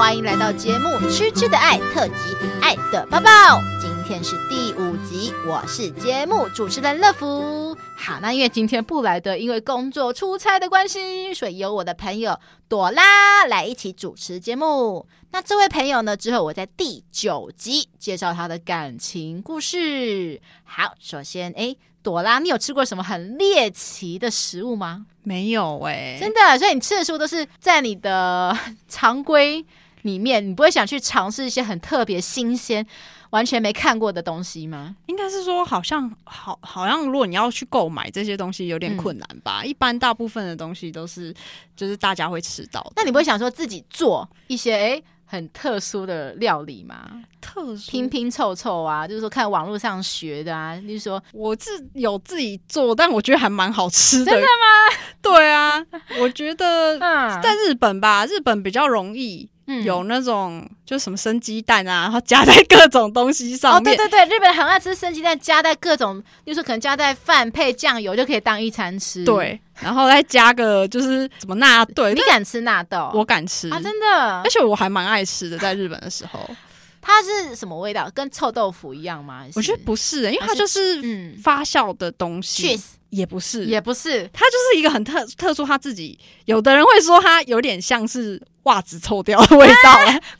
欢迎来到节目《吃吃的爱》特辑《爱的抱抱》，今天是第五集，我是节目主持人乐福。好，那因为今天不来的因为工作出差的关系，所以由我的朋友朵拉来一起主持节目。那这位朋友呢，之后我在第九集介绍他的感情故事。好，首先，哎，朵拉，你有吃过什么很猎奇的食物吗？没有哎、欸，真的，所以你吃的食物都是在你的 常规里面，你不会想去尝试一些很特别新鲜、完全没看过的东西吗？应该是说，好像好，好像如果你要去购买这些东西，有点困难吧。嗯、一般大部分的东西都是，就是大家会吃到的。那你不会想说自己做一些诶很特殊的料理吗？特殊拼拼凑凑啊，就是说看网络上学的啊。就是说我自有自己做，但我觉得还蛮好吃的。真的吗？对啊，我觉得 在日本吧，日本比较容易。有那种就是什么生鸡蛋啊，然后加在各种东西上面。哦，对对对，日本很爱吃生鸡蛋，加在各种，就是可能加在饭配酱油就可以当一餐吃。对，然后再加个就是什么纳豆。你敢吃纳豆？我敢吃啊，真的。而且我还蛮爱吃的，在日本的时候。它是什么味道？跟臭豆腐一样吗？我觉得不是，因为它就是嗯发酵的东西。Cheese 也不是，也不是，它就是一个很特特殊。他自己有的人会说它有点像是袜子臭掉的味道，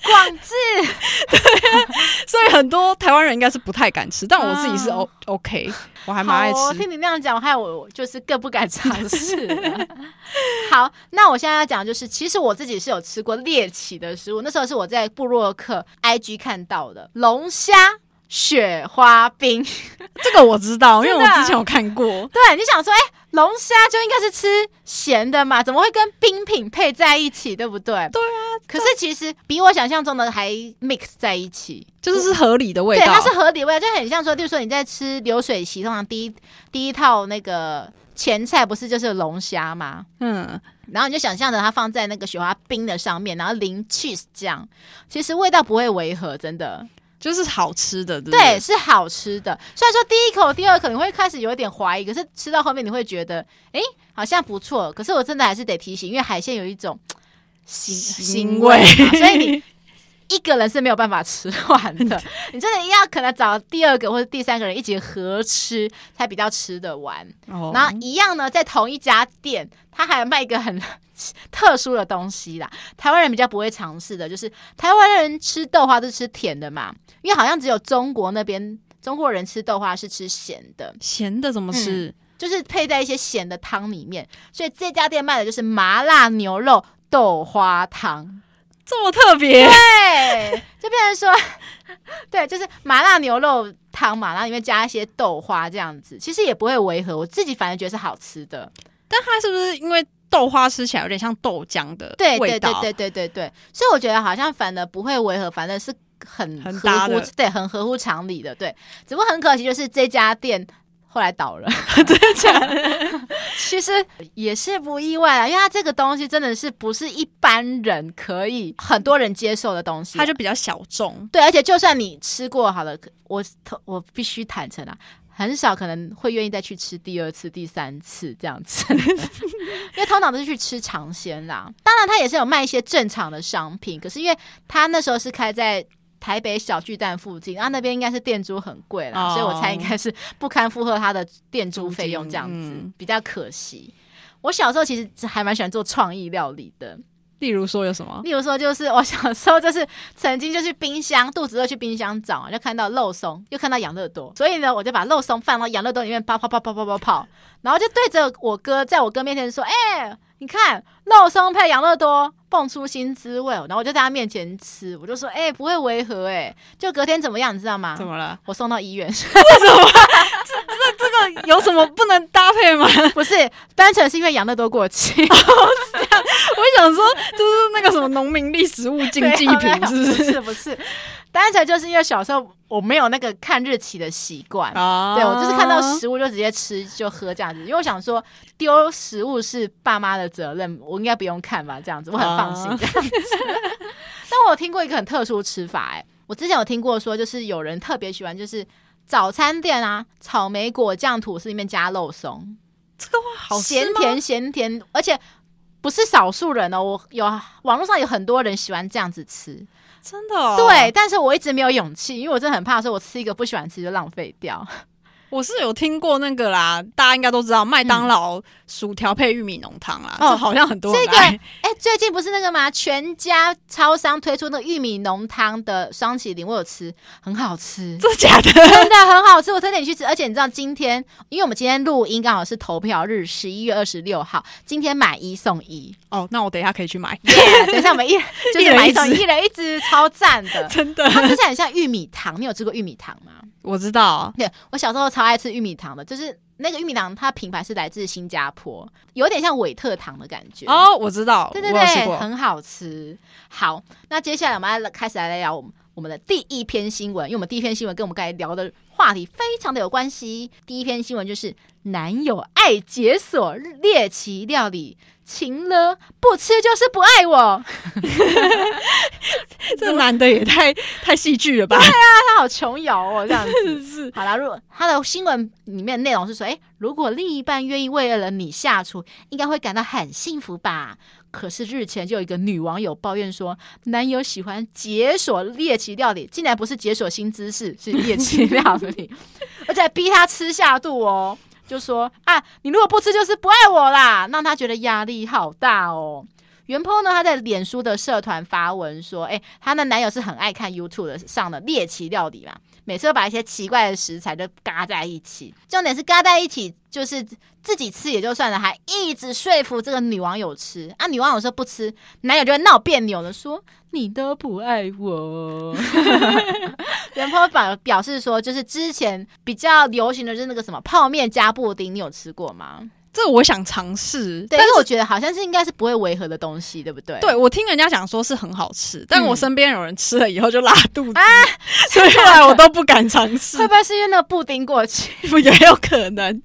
广智。对啊，所以很多台湾人应该是不太敢吃，但我自己是 O OK，我还蛮爱吃。我听你那样讲，害我就是更不敢尝试。好，那我现在要讲就是，其实我自己是有吃过猎奇的食物，那时候是我在布洛克 IG 看到的龙虾。雪花冰，这个我知道，因为我之前有看过。对，你想说，哎、欸，龙虾就应该是吃咸的嘛，怎么会跟冰品配在一起，对不对？对啊。可是其实比我想象中的还 mix 在一起，就是是合理的味道。对，它是合理味道，就很像说，就是说你在吃流水席，通常第一第一套那个前菜不是就是龙虾吗？嗯。然后你就想象着它放在那个雪花冰的上面，然后淋 cheese 酱，其实味道不会违和，真的。就是好吃的，对，对，是好吃的。虽然说第一口、第二口你会开始有点怀疑，可是吃到后面你会觉得，哎，好像不错。可是我真的还是得提醒，因为海鲜有一种 腥腥味，所以你一个人是没有办法吃完的。你真的要可能找第二个或者第三个人一起合吃，才比较吃得完。哦，然后一样呢，在同一家店，他还卖一个很。特殊的东西啦，台湾人比较不会尝试的，就是台湾人吃豆花都是吃甜的嘛，因为好像只有中国那边中国人吃豆花是吃咸的。咸的怎么吃？嗯，就是配在一些咸的汤里面。所以这家店卖的就是麻辣牛肉豆花汤，这么特别？对，就变成说，对，就是麻辣牛肉汤嘛，然后里面加一些豆花这样子，其实也不会违和。我自己反而觉得是好吃的，但它是不是因为？豆花吃起来有点像豆浆的味道，对对对对对对对，所以我觉得好像反而不会违和，反正是很很合乎对，很合乎常理的，对。只不过很可惜，就是这家店后来倒了，真的假的？其实也是不意外啊，因为它这个东西真的是不是一般人可以很多人接受的东西，它就比较小众。对，而且就算你吃过好了，我我必须坦诚啊。很少可能会愿意再去吃第二次、第三次这样子，因为通常都是去吃尝鲜啦。当然，他也是有卖一些正常的商品，可是因为他那时候是开在台北小巨蛋附近，然后那边应该是店租很贵啦，哦、所以我猜应该是不堪负荷他的店租费用这样子，嗯、比较可惜。我小时候其实还蛮喜欢做创意料理的。例如说有什么？例如说就是我小时候就是曾经就去冰箱，肚子饿去冰箱找，就看到肉松，又看到养乐多，所以呢我就把肉松放到养乐多里面泡泡泡泡泡泡泡，然后就对着我哥，在我哥面前说：“哎、欸，你看肉松配养乐多。”蹦出新滋味，然后我就在他面前吃，我就说：“哎、欸，不会违和哎、欸。”就隔天怎么样，你知道吗？怎么了？我送到医院。为什么？有什么不能搭配吗？不是，单纯是因为养乐多过期。哦，是这样。我想说，就是那个什么农民历食物禁忌品，是不是？不是。单纯就是因为小时候我没有那个看日期的习惯，啊、对，我就是看到食物就直接吃就喝这样子，因为我想说丢食物是爸妈的责任，我应该不用看吧，这样子我很放心这样子。啊、但我有听过一个很特殊吃法、欸，哎，我之前有听过说，就是有人特别喜欢，就是早餐店啊，草莓果酱吐司里面加肉松，这个话好咸甜咸甜，而且不是少数人哦，我有网络上有很多人喜欢这样子吃，真的、哦。对，但是我一直没有勇气，因为我真的很怕说，我吃一个不喜欢吃就浪费掉。我是有听过那个啦，大家应该都知道麦当劳薯条配玉米浓汤啦，哦、嗯，好像很多人。这个 哎、欸，最近不是那个吗？全家超商推出那个玉米浓汤的霜淇淋，我有吃，很好吃，真的假的？真的很好吃，我推荐你去吃。而且你知道今天，因为我们今天录音刚好是投票日，十一月二十六号，今天买一送一哦，那我等一下可以去买。Yeah, 等一下我们一 就是买一送一，一人一支，超赞的，真的。它吃起来很像玉米糖，你有吃过玉米糖吗？我知道，对，我小时候超爱吃玉米糖的，就是那个玉米糖，它品牌是来自新加坡，有点像伟特糖的感觉。哦，我知道，对对对，很好吃。好，那接下来我们来开始来聊我们我们的第一篇新闻，因为我们第一篇新闻跟我们刚才聊的话题非常的有关系。第一篇新闻就是男友爱解锁猎奇料理。情了，不吃就是不爱我。这男的也太太戏剧了吧？对啊，他好琼瑶哦，这样子 是。好啦，如果他的新闻里面内容是说，哎，如果另一半愿意为了你下厨，应该会感到很幸福吧？可是日前就有一个女网友抱怨说，男友喜欢解锁猎奇料理，竟然不是解锁新知识，是猎奇料理，而且还逼他吃下肚哦。就说啊，你如果不吃，就是不爱我啦，让他觉得压力好大哦。原 po 呢，他在脸书的社团发文说，哎，她的男友是很爱看 YouTube 上的猎奇料理嘛，每次都把一些奇怪的食材都嘎在一起，重点是嘎在一起，就是自己吃也就算了，还一直说服这个女网友吃啊。女网友说不吃，男友就会闹别扭的说。你都不爱我，原 po 表表示说，就是之前比较流行的就是那个什么泡面加布丁，你有吃过吗？这我想尝试，但是我觉得好像是应该是不会违和的东西，对不对？对，我听人家讲说是很好吃，但我身边有人吃了以后就拉肚子，嗯、所以后来我都不敢尝试。会不会是因为那个布丁过去？也有可能，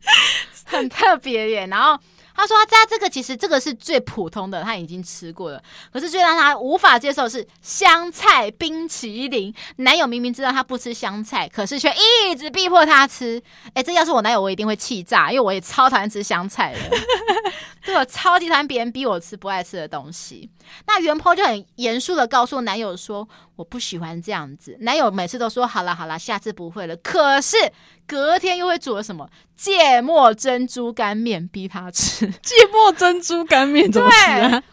很特别耶。然后。他说：“他这个其实这个是最普通的，他已经吃过了。可是最让他无法接受的是香菜冰淇淋。男友明明知道他不吃香菜，可是却一直逼迫他吃。哎，这要是我男友，我一定会气炸，因为我也超讨厌吃香菜的。对，我超级讨厌别人逼我吃不爱吃的东西。那原 po 就很严肃的告诉男友说：我不喜欢这样子。男友每次都说好了好了，下次不会了。可是。”隔天又会煮了什么芥末珍珠干面逼他吃？芥末珍珠干面怎么吃啊？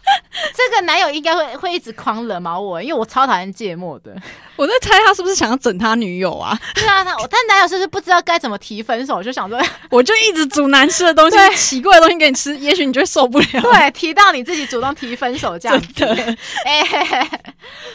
这个男友应该会会一直狂冷毛我，因为我超讨厌芥末的。我在猜他是不是想要整他女友啊？对啊，他但男友是不是不知道该怎么提分手？就想说，我就一直煮难吃的东西、奇怪的东西给你吃，也许你就会受不了。对，提到你自己主动提分手这样子。哎，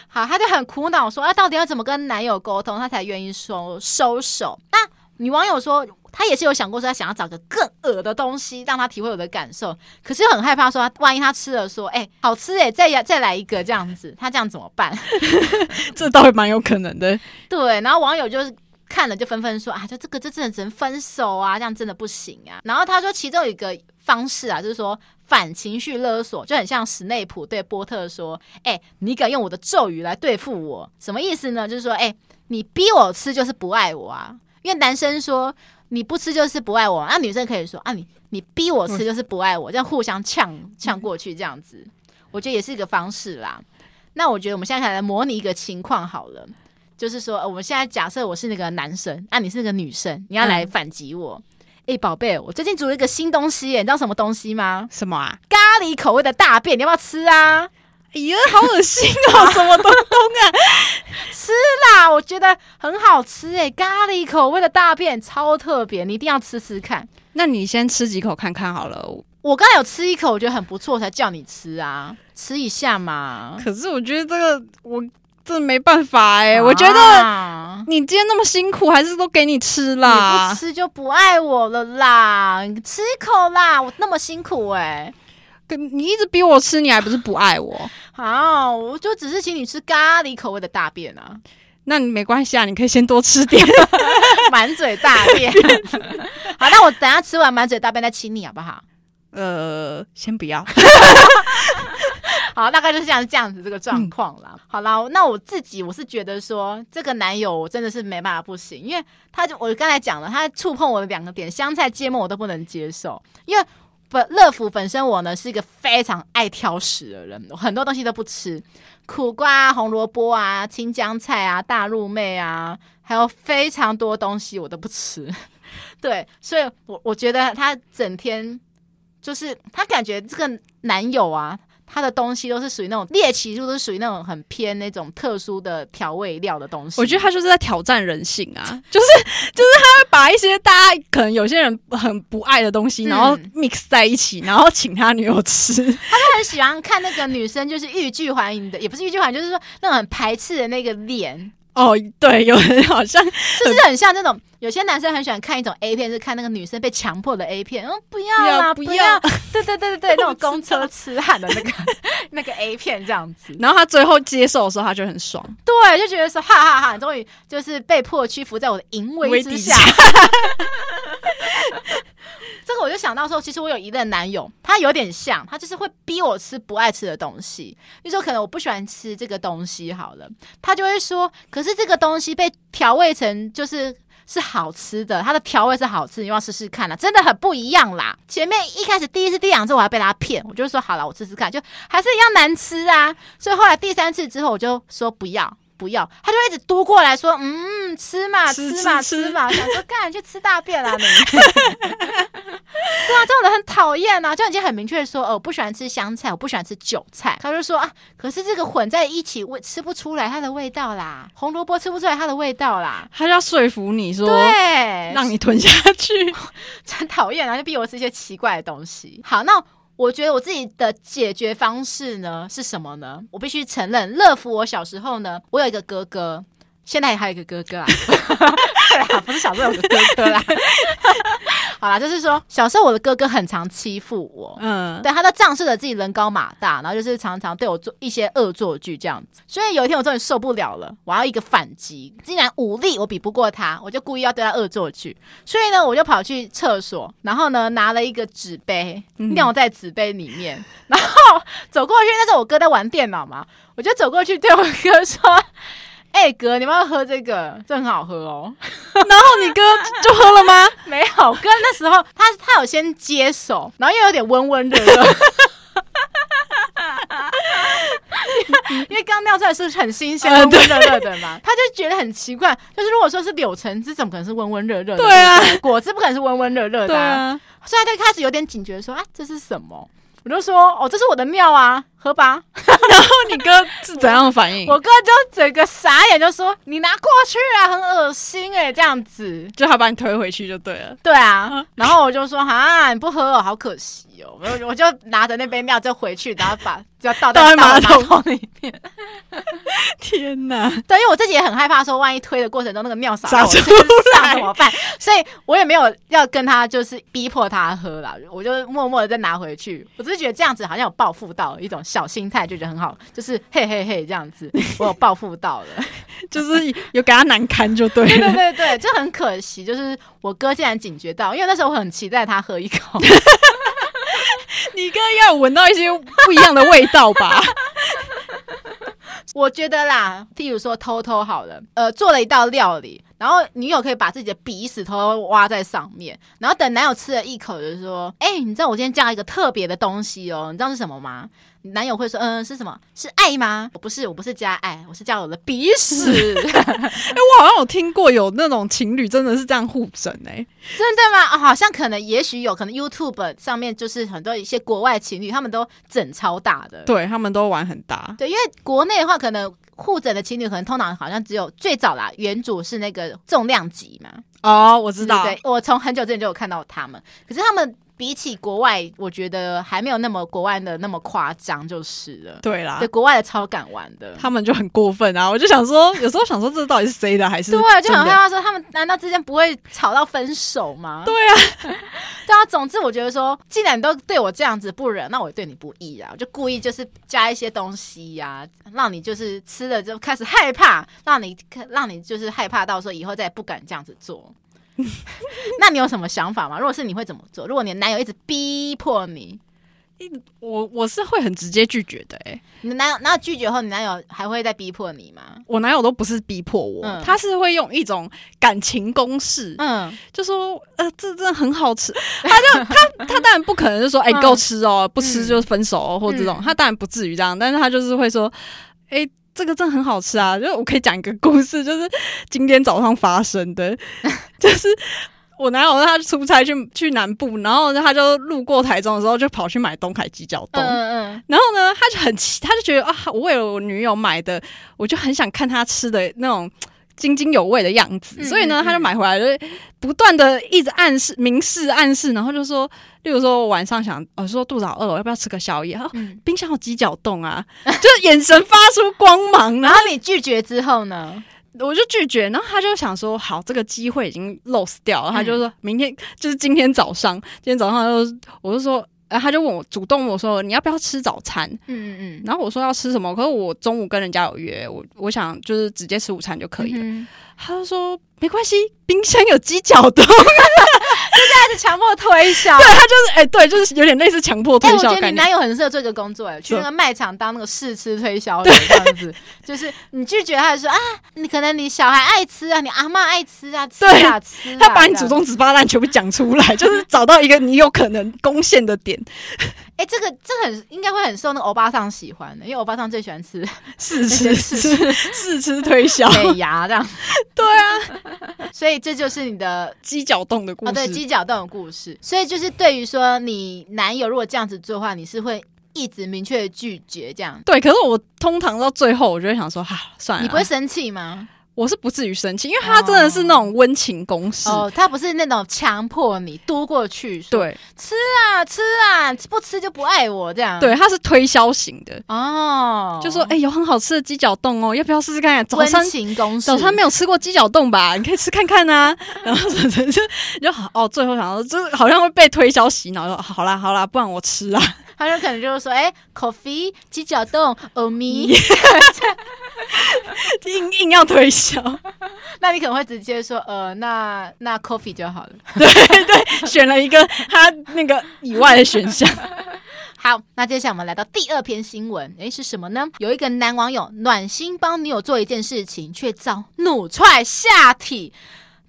好，他就很苦恼说，啊，到底要怎么跟男友沟通，他才愿意收收手？那。女网友说，她也是有想过说，她想要找个更恶的东西让她体会我的感受，可是又很害怕说，万一她吃了说，哎、欸，好吃哎，再再来一个这样子，她这样怎么办？这倒也蛮有可能的。对，然后网友就是看了就纷纷说啊，就这个这真的只能分手啊，这样真的不行啊。然后他说，其中有一个方式啊，就是说反情绪勒索，就很像史内普对波特说，哎、欸，你敢用我的咒语来对付我？什么意思呢？就是说，哎、欸，你逼我吃就是不爱我啊。因为男生说你不吃就是不爱我，那、啊、女生可以说啊，你你逼我吃就是不爱我，这样互相呛呛过去，这样子，我觉得也是一个方式啦。那我觉得我们现在来模拟一个情况好了，就是说我们现在假设我是那个男生，啊，你是那个女生，你要来反击我。哎、嗯，宝贝，我最近煮了一个新东西耶，你知道什么东西吗？什么啊？咖喱口味的大便，你要不要吃啊？哎呀，好恶心哦！什么东东啊？吃啦，我觉得很好吃哎，咖喱口味的大便超特别，你一定要吃吃看。那你先吃几口看看好了。我刚才有吃一口，我觉得很不错，才叫你吃啊，吃一下嘛。可是我觉得这个我真的没办法诶，啊、我觉得你今天那么辛苦，还是都给你吃啦。你不吃就不爱我了啦，你吃一口啦，我那么辛苦诶。你一直逼我吃，你还不是不爱我？好，我就只是请你吃咖喱口味的大便啊。那你没关系啊，你可以先多吃点，满嘴大便。好，那我等下吃完满嘴大便再亲你好不好？呃，先不要。好，大概就是这样这样子这个状况啦。嗯、好啦，那我自己我是觉得说，这个男友我真的是没办法不行，因为他就我刚才讲了，他触碰我的两个点，香菜芥末我都不能接受，因为。本乐福本身我呢是一个非常爱挑食的人，我很多东西都不吃，苦瓜、红萝卜啊、青江菜啊、大陆妹啊，还有非常多东西我都不吃。对，所以我我觉得他整天就是他感觉这个男友啊。他的东西都是属于那种猎奇，就是属于那种很偏那种特殊的调味料的东西。我觉得他就是在挑战人性啊，就是就是他会把一些大家可能有些人很不爱的东西，然后 mix 在一起，然后请他女友吃。他就很喜欢看那个女生就是欲拒还迎的，也不是欲拒还迎，就是说那种很排斥的那个脸。哦，对，有人 好像就是很像那种，有些男生很喜欢看一种 A 片，是看那个女生被强迫的 A 片。嗯，不要啦，不要，不要对对对对对，那种 公车痴汉的那个 那个 A 片这样子。然后他最后接受的时候，他就很爽，对，就觉得说哈哈哈，终于就是被迫屈服在我的淫威之下。这个我就想到说，其实我有一任男友，他有点像，他就是会逼我吃不爱吃的东西。你说，可能我不喜欢吃这个东西，好了，他就会说，可是这个东西被调味成就是是好吃的，它的调味是好吃，你要试试看啦，真的很不一样啦。前面一开始第一次、第两次我还被他骗，我就说好了，我试试看，就还是一样难吃啊。所以后来第三次之后，我就说不要。不要，他就一直嘟过来说：“嗯，吃嘛，吃，吃嘛，吃，吃嘛。”想说：“干，去吃大便啊你！” 对啊，这种人很讨厌啊，就已经很明确的说：“哦，我不喜欢吃香菜，我不喜欢吃韭菜。”他就说：“啊，可是这个混在一起，味吃不出来它的味道啦，红萝卜吃不出来它的味道啦。”他就要说服你说：“对，让你吞下去。”真讨厌啊，就逼我吃一些奇怪的东西。好，那。我觉得我自己的解决方式呢是什么呢？我必须承认，乐福我小时候呢，我有一个哥哥。现在还有一个哥哥啊，对啊，不是小时候有个哥哥啦。好啦，就是说小时候我的哥哥很常欺负我，嗯，对，他都仗势着自己人高马大，然后就是常常对我做一些恶作剧这样子。所以有一天我终于受不了了，我要一个反击，竟然武力我比不过他，我就故意要对他恶作剧。所以呢，我就跑去厕所，然后呢拿了一个纸杯，尿在纸杯里面，然后走过去。那时候我哥在玩电脑嘛，我就走过去对我哥说。哎、欸、哥，你们要喝这个，这很好喝哦。然后你哥就喝了吗？没有，哥那时候他他有先接手，然后又有点温温热热。因为刚尿出来是很新鲜、温温热热的嘛，他就觉得很奇怪。就是如果说是柳橙汁，怎么可能是温温热热的？对啊，果汁不可能是温温热热的。啊，所以他就开始有点警觉，说啊，这是什么？我就说哦，这是我的尿啊，喝吧。然后你哥是怎样的反应？我，我哥就整个傻眼，就说你拿过去啊，很恶心哎、欸，这样子，就他把你推回去就对了。对啊，然后我就说啊，你不喝哦，好可惜哦。我我就拿着那杯尿就回去，然后把就要倒在马桶里面。天哪！对，因为我自己也很害怕，说万一推的过程中那个尿洒在我身上怎么办？所以我也没有要跟他就是逼迫他喝了，我就默默的再拿回去。我只是觉得这样子好像有报复到一种小心态，就觉得很好，就是嘿嘿嘿这样子，我有报复到了，就是有给他难堪就对了。对对对对，就很可惜，就是我哥竟然警觉到，因为那时候我很期待他喝一口。你哥应该有闻到一些不一样的味道吧？我觉得啦，譬如说偷偷好了，呃，做了一道料理，然后女友可以把自己的鼻屎偷偷挖在上面，然后等男友吃了一口，就是说：“哎、欸，你知道我今天加了一个特别的东西哦，你知道是什么吗？”男友会说：“嗯，是什么？是爱吗？我不是，我不是加爱，我是加我的鼻屎。哎、欸，我好像有听过有那种情侣真的是这样互整哎、欸，真的吗？哦、好像可能，也许有可能 YouTube 上面就是很多一些国外情侣，他们都整超大的，对他们都玩很大。对，因为国内的话，可能互整的情侣可能通常好像只有最早啦，原主是那个重量级嘛。哦，我知道，对，我从很久之前就有看到他们，可是他们。比起国外，我觉得还没有那么国外的那么夸张，就是了。对啦，对国外的超敢玩的，他们就很过分啊！我就想说，有时候想说，这到底是谁的，还是对，就很害怕说，他们难道之间不会吵到分手吗？对啊，对啊。总之，我觉得说，既然你都对我这样子不忍，那我也对你不义啊！我就故意就是加一些东西呀、啊，让你就是吃了就开始害怕，让你让你就是害怕到说以后再也不敢这样子做。那你有什么想法吗？如果是你会怎么做？如果你的男友一直逼迫你，我我是会很直接拒绝的、欸。哎，你男友，那拒绝后，你男友还会再逼迫你吗？我男友都不是逼迫我，嗯、他是会用一种感情攻势，嗯，就说呃，这真的很好吃。他就他他当然然不可能就说，哎、欸，够吃哦，嗯、不吃就分手哦，或这种，嗯、他当然不至于这样，但是他就是会说，哎、欸，这个真的很好吃啊，就是我可以讲一个故事，就是今天早上发生的，就是。我男友他出差去去南部，然后他就路过台中的时候，就跑去买东海鸡脚冻。嗯嗯。然后呢，他就很奇，他就觉得啊，我为了我女友买的，我就很想看他吃的那种津津有味的样子，所以呢，他就买回来，就不断的一直暗示、明示、暗示，然后就说，例如说我晚上想，我说肚子好饿，我要不要吃个宵夜？然后冰箱有鸡脚冻啊，就眼神发出光芒。然后 你拒绝之后呢？我就拒绝，然后他就想说，好，这个机会已经 lost 掉他就说明天就是今天早上，今天早上就我就说，然后他就问我，主动问我说，你要不要吃早餐？嗯嗯嗯。然后我说要吃什么？可是我中午跟人家有约，我我想就是直接吃午餐就可以了。嗯、他就说没关系，冰箱有鸡脚冻。现在是强迫推销，对他就是哎、欸，对，就是有点类似强迫推销。我觉得你男友很适合做这个工作，哎，去那个卖场当那个试吃推销员这样子。就是你拒绝他，就说啊，你可能你小孩爱吃啊，你阿妈爱吃啊，吃啊吃啊。他把你祖宗十八代全部讲出来，就是找到一个你有可能攻陷的点。哎、欸，这个这个很应该会很受那个欧巴桑喜欢的，因为欧巴桑最喜欢吃 试吃试吃 试吃推销美牙这样。对啊，所以这就是你的鸡脚冻的故事。哦、对，鸡脚冻的故事。所以就是对于说你男友如果这样子做的话，你是会一直明确的拒绝这样。对，可是我通常到最后，我就会想说，哈，算了，你不会生气吗？我是不至于生气，因为他真的是那种温情攻势哦，他不是那种强迫你嘟过去，对，吃啊吃啊，不吃就不爱我这样。对，他是推销型的哦，就说哎、欸，有很好吃的鸡脚冻哦，要不要试试看？早餐温情攻势，早餐没有吃过鸡脚冻吧？你可以吃看看啊。然后就就就好哦，最后想到就是好像会被推销洗脑，说好啦好啦，不然我吃啊。他就可能就是说，哎、欸、，coffee 鸡脚冻欧米，硬硬要推销，那你可能会直接说，呃，那那 coffee 就好了。对对，选了一个他那个以外的选项。好，那接下来我们来到第二篇新闻，哎、欸，是什么呢？有一个男网友暖心帮女友做一件事情，却遭怒踹下体，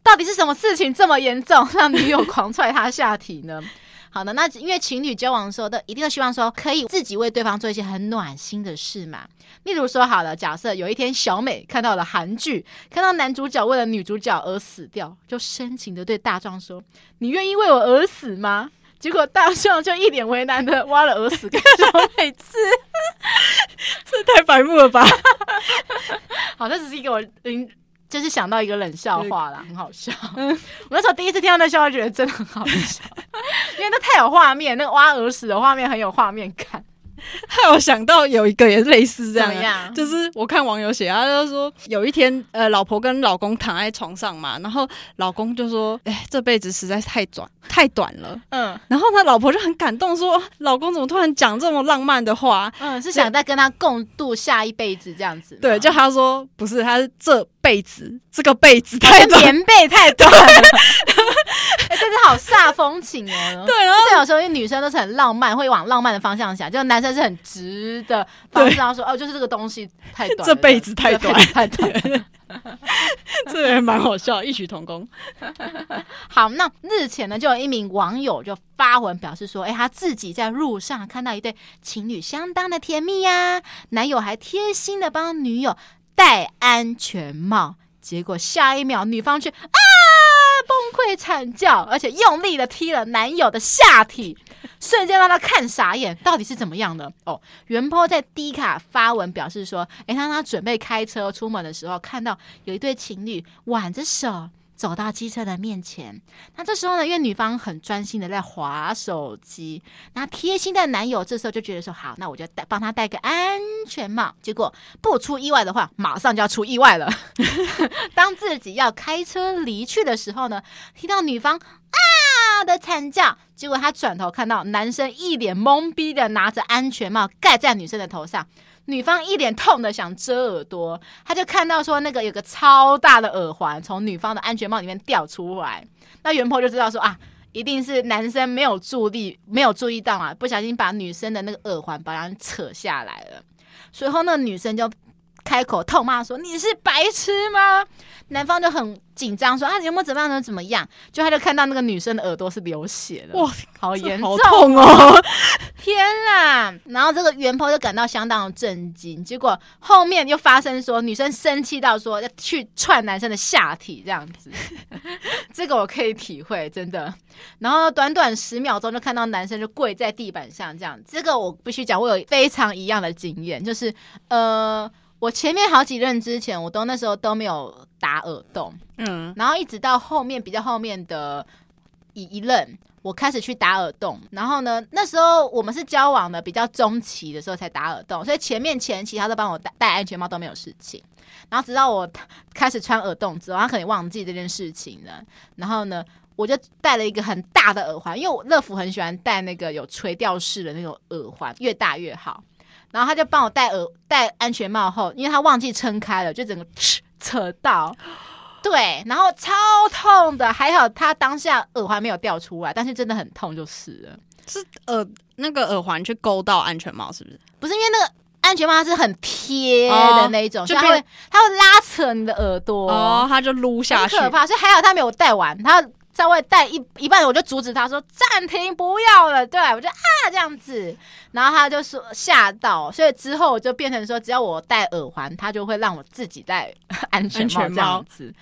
到底是什么事情这么严重，让女友狂踹他下体呢？好的，那因为情侣交往的时候，都一定都希望说可以自己为对方做一些很暖心的事嘛。例如说，好了，假设有一天小美看到了韩剧，看到男主角为了女主角而死掉，就深情的对大壮说：“你愿意为我而死吗？” 结果大壮就一脸为难的挖了耳屎给小美吃，这太白目了吧？好，那只是一个我零。就是想到一个冷笑话啦，很好笑。嗯，我那时候第一次听到那笑话，觉得真的很好笑，因那太有画面，那个挖耳屎的画面很有画面感。害我想到有一个也是类似这样，样，就是我看网友写，他就说有一天，呃，老婆跟老公躺在床上嘛，然后老公就说：“哎、欸，这辈子实在是太短，太短了。”嗯，然后他老婆就很感动，说：“老公怎么突然讲这么浪漫的话？”嗯，是想再跟他共度下一辈子这样子。对，就他说不是，他是这辈子，这个辈子太短，棉被太短了。哎、欸，真是好煞风景哦！对，然后有时候因为女生都是很浪漫，会往浪漫的方向想，就男生是很直的方向说，哦，就是这个东西太短，这辈子太短，太短，这也蛮好笑，异曲同工。好，那日前呢，就有一名网友就发文表示说，哎、欸，他自己在路上看到一对情侣相当的甜蜜呀、啊，男友还贴心的帮女友戴安全帽，结果下一秒女方却啊。崩溃惨叫，而且用力的踢了男友的下体，瞬间让他看傻眼，到底是怎么样的？哦，原坡在低卡发文表示说，诶，当他准备开车出门的时候，看到有一对情侣挽着手。走到机车的面前，那这时候呢，因为女方很专心的在划手机，那贴心的男友这时候就觉得说，好，那我就戴帮他戴个安全帽。结果不出意外的话，马上就要出意外了。当自己要开车离去的时候呢，听到女方啊的惨叫，结果他转头看到男生一脸懵逼的拿着安全帽盖在女生的头上。女方一脸痛的想遮耳朵，他就看到说那个有个超大的耳环从女方的安全帽里面掉出来，那原婆就知道说啊，一定是男生没有注意，没有注意到啊，不小心把女生的那个耳环把人扯下来了。随后那个女生就开口痛骂说：“你是白痴吗？”男方就很紧张说：“啊，你有没有怎么样？能怎么样？”就他就看到那个女生的耳朵是流血的，哇，好严重，好痛哦！天啊！然后这个原 PO 就感到相当的震惊。结果后面又发生说，女生生气到说要去踹男生的下体，这样子。这个我可以体会，真的。然后短短十秒钟就看到男生就跪在地板上，这样。这个我必须讲，我有非常一样的经验，就是呃。我前面好几任之前，我都那时候都没有打耳洞，嗯，然后一直到后面比较后面的一一任，我开始去打耳洞，然后呢，那时候我们是交往的比较中期的时候才打耳洞，所以前面前期他都帮我戴戴安全帽都没有事情，然后直到我开始穿耳洞之后，他可能忘记这件事情了，然后呢，我就戴了一个很大的耳环，因为我乐福很喜欢戴那个有垂吊式的那种耳环，越大越好。然后他就帮我戴耳戴安全帽后，因为他忘记撑开了，就整个扯到，对，然后超痛的。还好他当下耳环没有掉出来，但是真的很痛就是了。是耳那个耳环去勾到安全帽，是不是？不是，因为那个安全帽它是很贴的那一种，哦、就它会它会拉扯你的耳朵，哦，它就撸下去，很可怕。所以还好他没有戴完，他。稍微带一一半，我就阻止他说暂停，不要了。对，我就啊这样子，然后他就说吓到，所以之后我就变成说，只要我戴耳环，他就会让我自己戴安全帽这样子。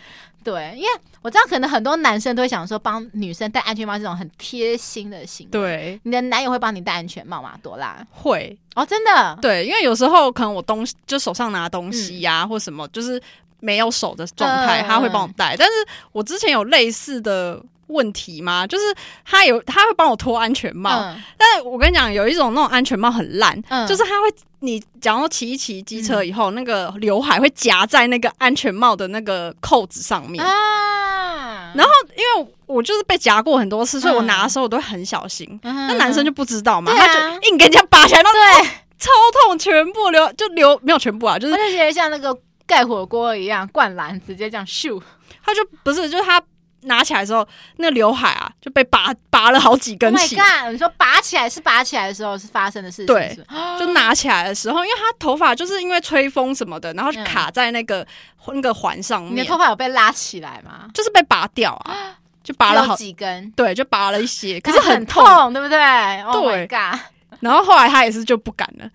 对，因为我知道可能很多男生都会想说，帮女生戴安全帽这种很贴心的行为。对，你的男友会帮你戴安全帽吗？朵拉会哦，真的。对，因为有时候可能我东西就手上拿东西呀、啊嗯，或什么，就是。没有手的状态，他会帮我戴、嗯。但是我之前有类似的问题吗？就是他有，他会帮我脱安全帽。嗯、但是我跟你讲，有一种那种安全帽很烂、嗯，就是他会，你假如骑一骑机车以后、嗯，那个刘海会夹在那个安全帽的那个扣子上面。啊、然后因为我就是被夹过很多次，所以我拿的时候我都会很小心。那、嗯、男生就不知道嘛，啊、他就硬给人家拔起来，对，超痛，全部流就流没有全部啊，就是而且像那个。盖火锅一样，灌篮直接这样咻，他就不是，就是他拿起来的时候，那刘海啊就被拔拔了好几根起。Oh my god！你说拔起来是拔起来的时候是发生的事情，对，就拿起来的时候，因为他头发就是因为吹风什么的，然后就卡在那个、嗯、那个环上面。你的头发有被拉起来吗？就是被拔掉啊，就拔了好几根，对，就拔了一些，可是很痛，很痛对不对？Oh my god！然后后来他也是就不敢了，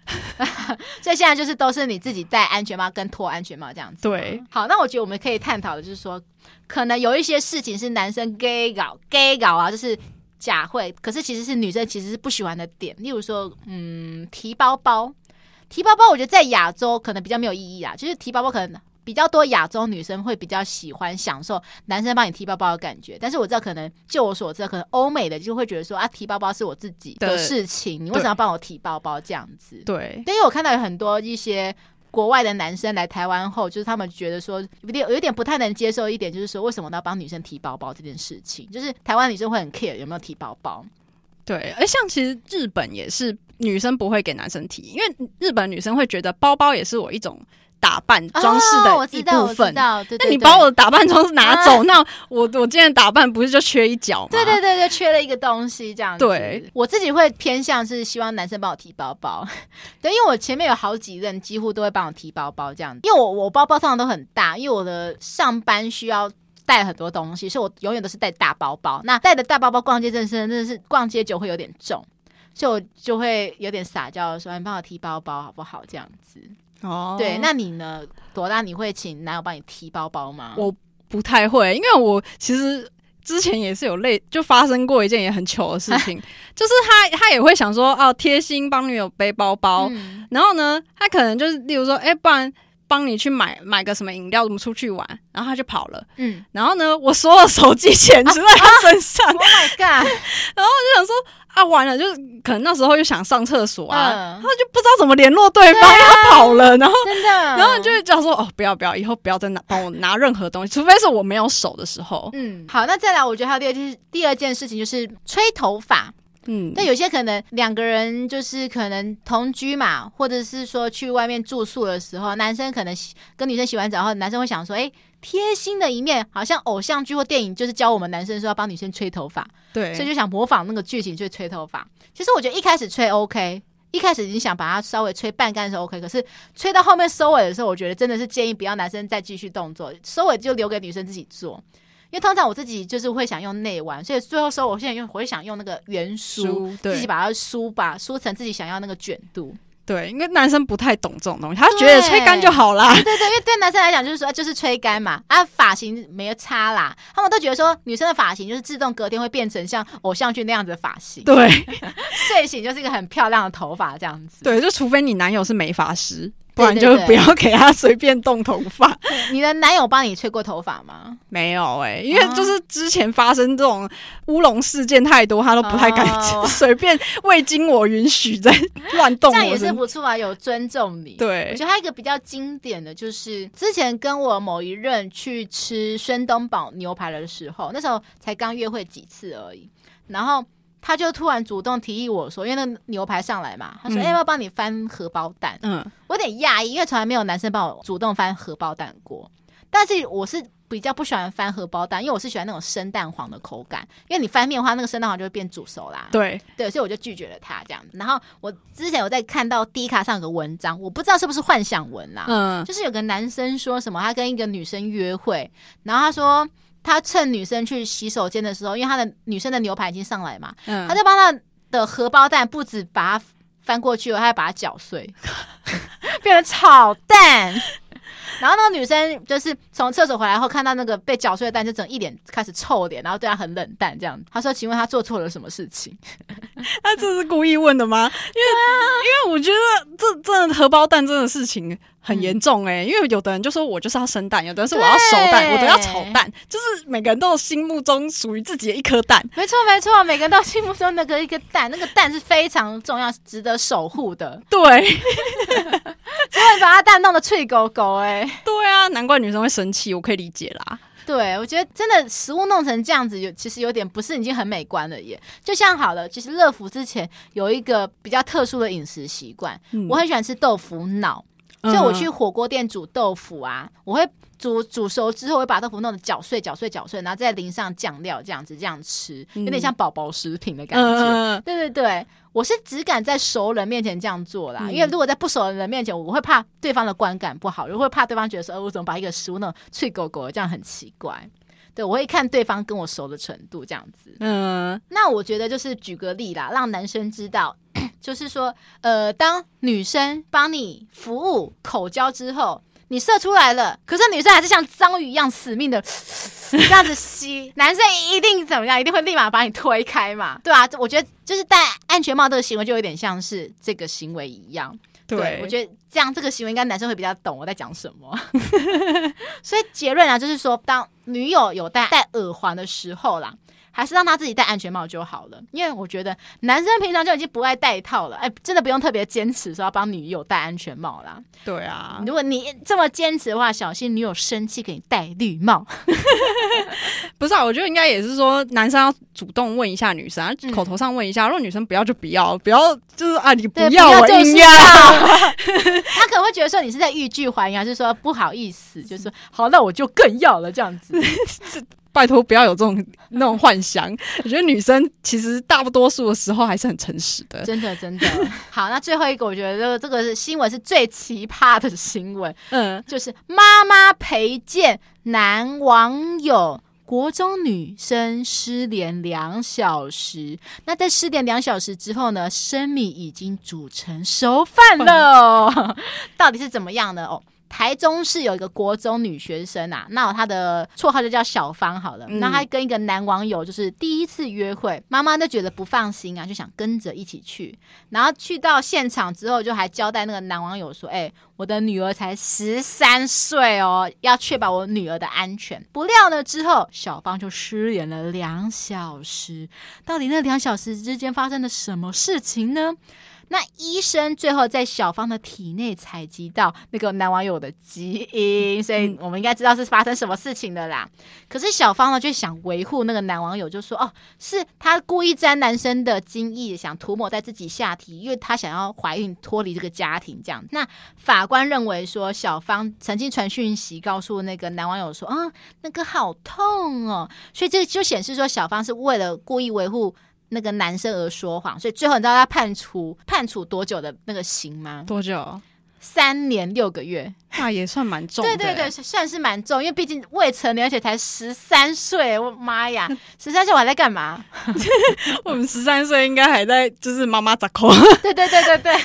所以现在就是都是你自己戴安全帽跟脱安全帽这样子。对，好，那我觉得我们可以探讨的就是说，可能有一些事情是男生 gay 搞 gay 搞啊，就是假会，可是其实是女生其实是不喜欢的点。例如说，嗯，提包包，提包包，我觉得在亚洲可能比较没有意义啊，就是提包包可能。比较多亚洲女生会比较喜欢享受男生帮你提包包的感觉，但是我知道可能就我所知，可能欧美的就会觉得说啊，提包包是我自己的事情，你为什么要帮我提包包这样子？对，因为我看到有很多一些国外的男生来台湾后，就是他们觉得说有点有点不太能接受一点，就是说为什么要帮女生提包包这件事情？就是台湾女生会很 care 有没有提包包。对，而像其实日本也是女生不会给男生提，因为日本女生会觉得包包也是我一种。打扮装饰的一部分，那、哦、你把我的打扮装饰拿走，啊、那我我今天打扮不是就缺一角吗？对对对，就缺了一个东西这样子。对，我自己会偏向是希望男生帮我提包包，对，因为我前面有好几任几乎都会帮我提包包这样子，因为我我包包通常都很大，因为我的上班需要带很多东西，所以我永远都是带大包包。那带着大包包逛街真的是真的是逛街就会有点重，所以我就会有点撒娇说：“你帮我提包包好不好？”这样子。哦，对，那你呢？多大，你会请男友帮你提包包吗？我不太会，因为我其实之前也是有类，就发生过一件也很糗的事情，就是他他也会想说哦，贴心帮女友背包包，嗯，然后呢，他可能就是例如说，哎，不然帮你去买买个什么饮料，我们出去玩，然后他就跑了，嗯，然后呢，我所有手机钱就在他身上，，Oh my god，然后我就想说。啊，完了，就是可能那时候又想上厕所啊，然、嗯、后就不知道怎么联络对方，他跑了，然后真的，然后你就会讲说哦，不要不要，以后不要再拿帮我拿任何东西，除非是我没有手的时候。嗯，好，那再来，我觉得还有第二件第二件事情就是吹头发。嗯，但有些可能两个人就是可能同居嘛，或者是说去外面住宿的时候，男生可能跟女生洗完澡后，男生会想说，哎，贴心的一面，好像偶像剧或电影就是教我们男生说要帮女生吹头发，对，所以就想模仿那个剧情去吹头发。其实我觉得一开始吹 OK，一开始已经想把它稍微吹半干的时候 OK，可是吹到后面收尾的时候，我觉得真的是建议不要男生再继续动作，收尾就留给女生自己做。因为通常我自己就是会想用内弯，所以最后收尾我现在用，我会想用那个圆梳，自己把它梳吧梳成自己想要那个卷度。对，因为男生不太懂这种东西，他觉得吹干就好啦。对对对，因为对男生来讲就是说就是吹干嘛，啊发型没有差啦，他们都觉得说女生的发型就是自动隔天会变成像偶像剧那样子的发型。对，睡醒就是一个很漂亮的头发这样子。对，就除非你男友是美发师。不然就不要给他随便动头发。你的男友帮你吹过头发吗？没有哎、欸，因为就是之前发生这种乌龙事件太多，他都不太敢 随便未经我允许在 乱动。这样也是不错啊，有尊重你。对，我觉得还有一个比较经典的就是之前跟我某一任去吃孙东宝牛排的时候，那时候才刚约会几次而已，然后。他就突然主动提议我说，因为那个牛排上来嘛，他说：“哎、嗯，要不要帮你翻荷包蛋？”嗯，我有点讶异，因为从来没有男生帮我主动翻荷包蛋过。但是我是比较不喜欢翻荷包蛋，因为我是喜欢那种生蛋黄的口感。因为你翻面的话，那个生蛋黄就会变煮熟啦。对对，所以我就拒绝了他这样子。然后我之前有在看到 D 卡上有个文章，我不知道是不是幻想文啦，嗯，就是有个男生说什么，他跟一个女生约会，然后他说。他趁女生去洗手间的时候，因为他的女生的牛排已经上来嘛，嗯、他就帮他的荷包蛋不止把它翻过去，他还把它搅碎，变成炒蛋。然后那个女生就是从厕所回来后，看到那个被搅碎的蛋，就整一脸开始臭脸，然后对他很冷淡这样。他说：“请问他做错了什么事情？” 他这是故意问的吗？因为、啊、因为我觉得这这荷包蛋这种事情很严重哎、欸。嗯、因为有的人就说我就是要生蛋，有的人说我要熟蛋，我都要炒蛋，就是每个人都有心目中属于自己的一颗蛋。没错没错，每个人都心目中那个一个蛋，那个蛋是非常重要、值得守护的。对，所以把他蛋弄得脆狗狗哎。对啊，难怪女生会生气，我可以理解啦。对，我觉得真的食物弄成这样子，有其实有点不是已经很美观了耶。就像好了，其实乐福之前有一个比较特殊的饮食习惯，嗯、我很喜欢吃豆腐脑，所以我去火锅店煮豆腐啊，我会煮煮熟之后，我会把豆腐弄得搅碎、搅碎、搅碎，然后再淋上酱料，这样子这样吃，有点像宝宝食品的感觉。嗯、对对对。我是只敢在熟人面前这样做啦，嗯、因为如果在不熟的人面前，我会怕对方的观感不好，又会怕对方觉得说，呃，我怎么把一个食物弄脆狗狗的，这样很奇怪。对，我会看对方跟我熟的程度这样子。嗯，那我觉得就是举个例啦，让男生知道，就是说，呃，当女生帮你服务口交之后。你射出来了，可是女生还是像章鱼一样死命的 这样子吸，男生一定怎么样？一定会立马把你推开嘛？对啊，我觉得就是戴安全帽这个行为就有点像是这个行为一样。对，我觉得这样这个行为应该男生会比较懂我在讲什么。所以结论啊，就是说，当女友有戴戴耳环的时候啦。还是让他自己戴安全帽就好了，因为我觉得男生平常就已经不爱戴套了，哎，真的不用特别坚持说要帮女友戴安全帽啦。对啊，如果你这么坚持的话，小心女友生气给你戴绿帽。不是啊，我觉得应该也是说，男生要主动问一下女生，口头上问一下，如果女生不要就不要，不要就是啊，你不要我硬要。他可能会觉得说你是在欲拒还迎，还是说不好意思，就是说好，那我就更要了这样子。拜托不要有这种 那种幻想，我觉得女生其实大多数的时候还是很诚实的，真的真的。好，那最后一个，我觉得这个这个是新闻是最奇葩的新闻，嗯，就是妈妈陪见男网友，国中女生失联两小时。那在失联两小时之后呢，生米已经煮成熟饭了，嗯、到底是怎么样的哦？台中市有一个国中女学生啊，那她的绰号就叫小芳好了。嗯、那她跟一个男网友就是第一次约会，妈妈就觉得不放心啊，就想跟着一起去。然后去到现场之后，就还交代那个男网友说：“哎、欸，我的女儿才十三岁哦，要确保我女儿的安全。”不料呢，之后小芳就失联了两小时。到底那两小时之间发生了什么事情呢？那医生最后在小芳的体内采集到那个男网友的基因，所以我们应该知道是发生什么事情的啦。可是小芳呢，就想维护那个男网友，就说：“哦，是他故意沾男生的精液，想涂抹在自己下体，因为他想要怀孕脱离这个家庭。”这样，那法官认为说，小芳曾经传讯息告诉那个男网友说：“啊，那个好痛哦。”所以这就显示说，小芳是为了故意维护。那个男生而说谎，所以最后你知道他判处判处多久的那个刑吗？多久？三年六个月，那也算蛮重的。对对对，算是蛮重，因为毕竟未成年，而且才十三岁。我妈呀，十三岁我还在干嘛？我们十三岁应该还在就是妈妈咋扣。对对对对对，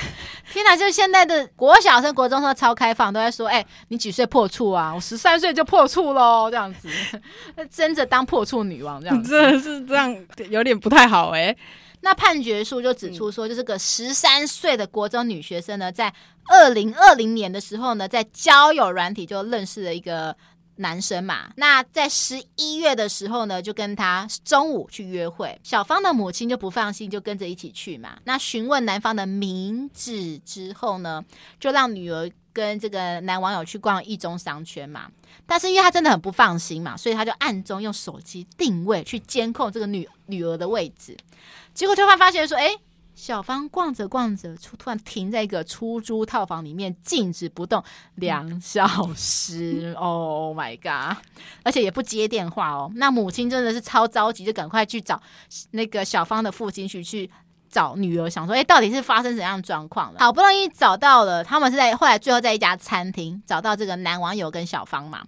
天哪！就是现在的国小生、国中生超开放，都在说：“哎、欸，你几岁破处啊？我十三岁就破处喽。”这样子，争着当破处女王，这样子 真的是这样，有点不太好哎、欸。那判决书就指出说，就是个十三岁的国中女学生呢，在二零二零年的时候呢，在交友软体就认识了一个男生嘛。那在十一月的时候呢，就跟他中午去约会。小芳的母亲就不放心，就跟着一起去嘛。那询问男方的名字之后呢，就让女儿跟这个男网友去逛一中商圈嘛。但是因为他真的很不放心嘛，所以他就暗中用手机定位去监控这个女女儿的位置。结果突然发现说，哎，小芳逛着逛着，突突然停在一个出租套房里面，静止不动两小时。Oh my god！而且也不接电话哦。那母亲真的是超着急，就赶快去找那个小芳的父亲去去找女儿，想说，哎，到底是发生怎样的状况了？好不容易找到了，他们是在后来最后在一家餐厅找到这个男网友跟小芳嘛。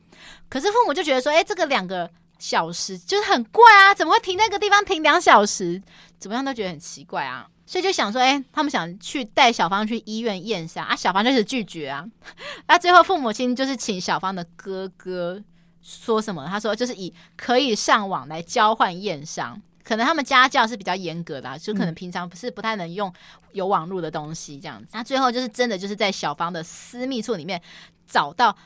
可是父母就觉得说，哎，这个两个。小时就是很怪啊，怎么会停那个地方停两小时？怎么样都觉得很奇怪啊，所以就想说，哎、欸，他们想去带小芳去医院验伤啊，小芳就是拒绝啊。那 最后父母亲就是请小芳的哥哥说什么？他说就是以可以上网来交换验伤，可能他们家教是比较严格的、啊，就可能平常不是不太能用有网络的东西这样子。那最后就是真的就是在小芳的私密处里面找到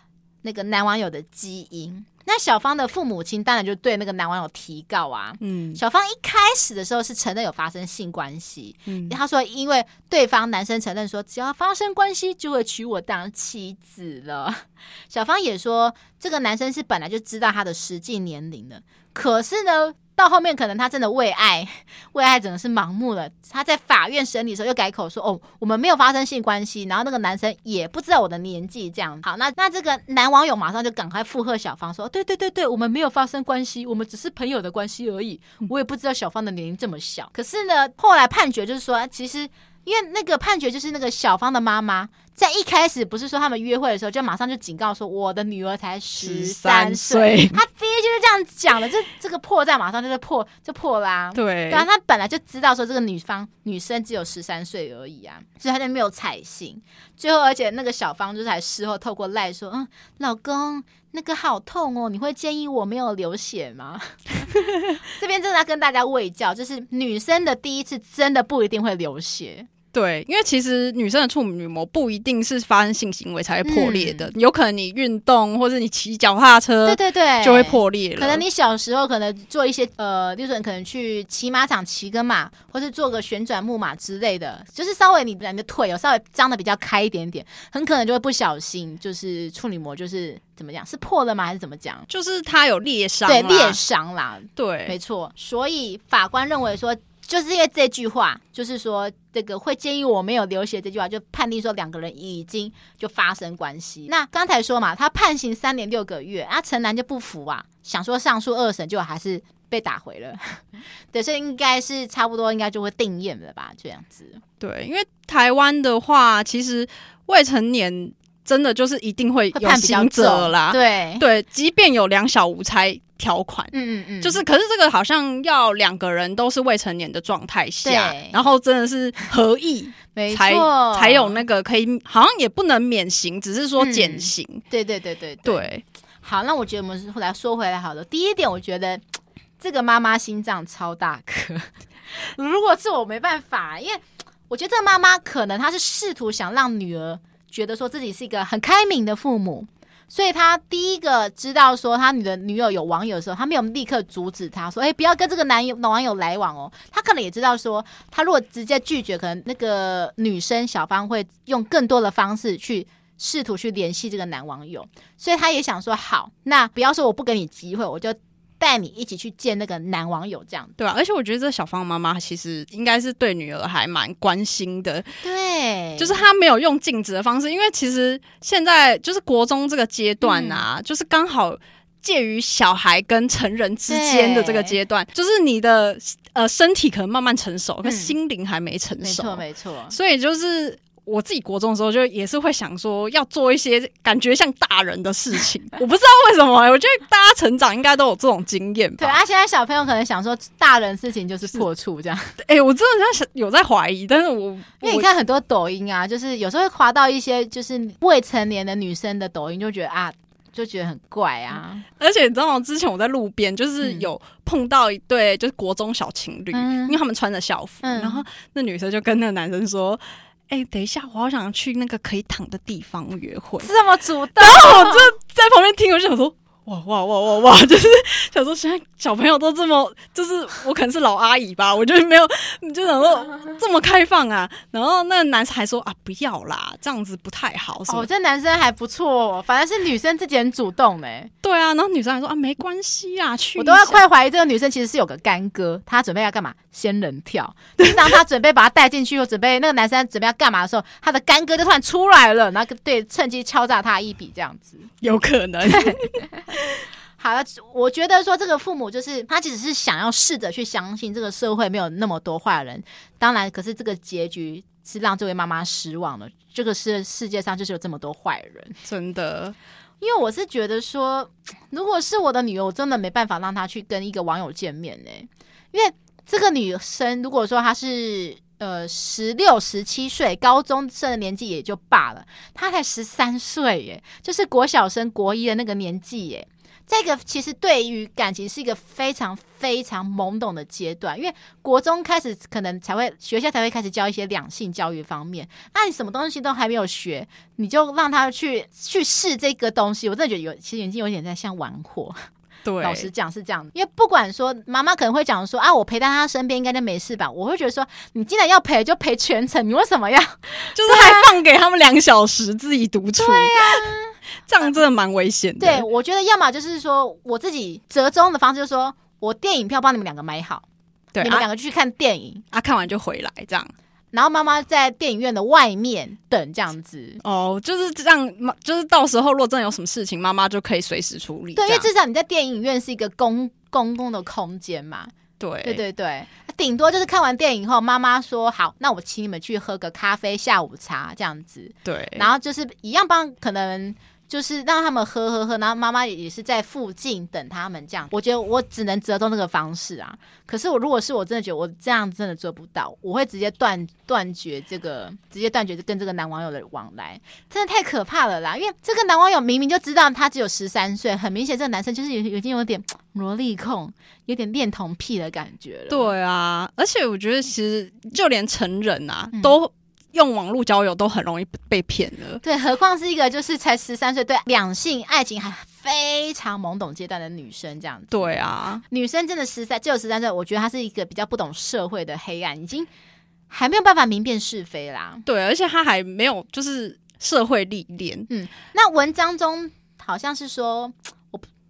那个男网友的基因。那小芳的父母亲当然就对那个男网友提告啊。嗯，小芳一开始的时候是承认有发生性关系。嗯，他说因为对方男生承认说只要发生关系就会娶我当妻子了。小芳也说这个男生是本来就知道他的实际年龄的，可是呢。到后面可能他真的为爱，为爱整个是盲目了。他在法院审理的时候又改口说：“哦，我们没有发生性关系。”然后那个男生也不知道我的年纪，这样。好，那那这个男网友马上就赶快附和小芳说：“对对对对，我们没有发生关系，我们只是朋友的关系而已。我也不知道小芳的年龄这么小。可是呢，后来判决就是说，其实。”因为那个判决就是那个小芳的妈妈，在一开始不是说他们约会的时候，就马上就警告说我的女儿才十三岁，他第一就是这样讲的，这这个破绽马上就是破就破啦、啊。对，对啊，他本来就知道说这个女方女生只有十三岁而已啊，所以他就没有采信。最后，而且那个小芳就是还事后透过赖说，嗯，老公那个好痛哦，你会建议我没有流血吗？这边真的要跟大家喂教，就是女生的第一次真的不一定会流血。对，因为其实女生的处女膜不一定是发生性行为才会破裂的，嗯、有可能你运动或者你骑脚踏车，对对对，就会破裂了。可能你小时候可能做一些呃，例如可能去骑马场骑个马，或是做个旋转木马之类的，就是稍微你你的腿有稍微张的比较开一点点，很可能就会不小心就是处女膜就是怎么讲，是破了吗？还是怎么讲？就是它有裂伤，对，裂伤啦，对，没错。所以法官认为说。就是因为这句话，就是说这个会建议我没有流血这句话，就判定说两个人已经就发生关系。那刚才说嘛，他判刑三年六个月，啊，陈男就不服啊，想说上诉二审，就还是被打回了。对，所以应该是差不多，应该就会定谳了吧，这样子。对，因为台湾的话，其实未成年真的就是一定会有刑责啦。对对，即便有两小无猜。条款，嗯嗯嗯，就是，可是这个好像要两个人都是未成年的状态下，然后真的是合意，没错，才有那个可以，好像也不能免刑，只是说减刑。对对对对对。好，那我觉得我们后来说回来好了。第一点，我觉得这个妈妈心脏超大颗，如果是我没办法，因为我觉得这个妈妈可能她是试图想让女儿觉得说自己是一个很开明的父母。所以他第一个知道说他女的女友有网友的时候，他没有立刻阻止他说：“哎，不要跟这个男友男网友来往哦。”他可能也知道说，他如果直接拒绝，可能那个女生小芳会用更多的方式去试图去联系这个男网友，所以他也想说：“好，那不要说我不给你机会，我就。”带你一起去见那个男网友，这样对吧、啊？而且我觉得这小芳妈妈其实应该是对女儿还蛮关心的，对，就是她没有用禁止的方式，因为其实现在就是国中这个阶段啊，嗯、就是刚好介于小孩跟成人之间的这个阶段，就是你的呃身体可能慢慢成熟，可心灵还没成熟。没错，没错。所以就是。我自己国中的时候，就也是会想说要做一些感觉像大人的事情。我不知道为什么、欸，我觉得大家成长应该都有这种经验吧。对啊，现在小朋友可能想说大人事情就是破处这样。哎、欸，我真的在想有在怀疑，但是我因为你看很多抖音啊，就是有时候会滑到一些就是未成年的女生的抖音，就觉得啊，就觉得很怪啊。嗯、而且你知道吗？之前我在路边就是有碰到一对就是国中小情侣，嗯、因为他们穿着校服，嗯、然后那女生就跟那个男生说。哎、欸，等一下，我好想去那个可以躺的地方约会，这么主动。然后我就在旁边听，我就想说。哇哇哇哇哇！就是想说，现在小朋友都这么，就是我可能是老阿姨吧，我就没有，你就想说这么开放啊。然后那个男生还说啊，不要啦，这样子不太好。哦，这男生还不错哦，反正是女生自己很主动呢。对啊，然后女生还说啊，没关系啊，去。我都要快怀疑这个女生其实是有个干哥，她准备要干嘛？仙人跳。就是当她准备把他带进去，又准备那个男生准备要干嘛的时候，他的干哥就突然出来了，然后对，趁机敲诈他一笔，这样子。有可能。好了，我觉得说这个父母就是他，其实是想要试着去相信这个社会没有那么多坏人。当然，可是这个结局是让这位妈妈失望了。这个是世界上就是有这么多坏人，真的。因为我是觉得说，如果是我的女儿，我真的没办法让她去跟一个网友见面呢。因为这个女生如果说她是呃十六、十七岁，高中生的年纪也就罢了，她才十三岁耶，就是国小生国一的那个年纪耶。这个其实对于感情是一个非常非常懵懂的阶段，因为国中开始可能才会学校才会开始教一些两性教育方面，那你什么东西都还没有学，你就让他去去试这个东西，我真的觉得有其实已经有点在像玩火。对，老实讲是这样，因为不管说妈妈可能会讲说啊，我陪在他身边应该就没事吧，我会觉得说你既然要陪就陪全程，你为什么要 就是还放给他们两小时自己独处？对呀。这样真的蛮危险的。对，我觉得要么就是说我自己折中的方式，就是说我电影票帮你们两个买好，对，你们两个去看电影啊，看完就回来这样。然后妈妈在电影院的外面等这样子。哦，就是这样，就是到时候如果真的有什么事情，妈妈就可以随时处理。对，因为至少你在电影院是一个公公共的空间嘛。对，对对对，顶多就是看完电影后，妈妈说好，那我请你们去喝个咖啡、下午茶这样子。对，然后就是一样帮可能。就是让他们喝喝喝，然后妈妈也是在附近等他们这样。我觉得我只能折中这个方式啊。可是我如果是我真的觉得我这样真的做不到，我会直接断断绝这个，直接断绝跟这个男网友的往来，真的太可怕了啦！因为这个男网友明明就知道他只有十三岁，很明显这个男生就是有已经有点萝莉控，有点恋童癖的感觉了。对啊，而且我觉得其实就连成人啊、嗯、都。用网络交友都很容易被骗了，对，何况是一个就是才十三岁，对两性爱情还非常懵懂阶段的女生这样子。对啊，女生真的十三，只有十三岁，我觉得她是一个比较不懂社会的黑暗，已经还没有办法明辨是非啦。对，而且她还没有就是社会历练。嗯，那文章中好像是说。